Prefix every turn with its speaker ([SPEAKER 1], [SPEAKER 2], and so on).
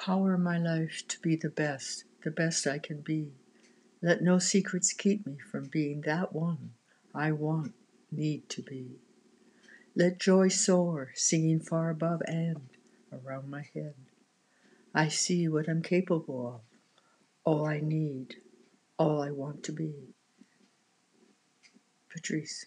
[SPEAKER 1] Power my life to be the best, the best I can be. Let no secrets keep me from being that one I want, need to be. Let joy soar, singing far above and around my head. I see what I'm capable of, all I need, all I want to be. Patrice.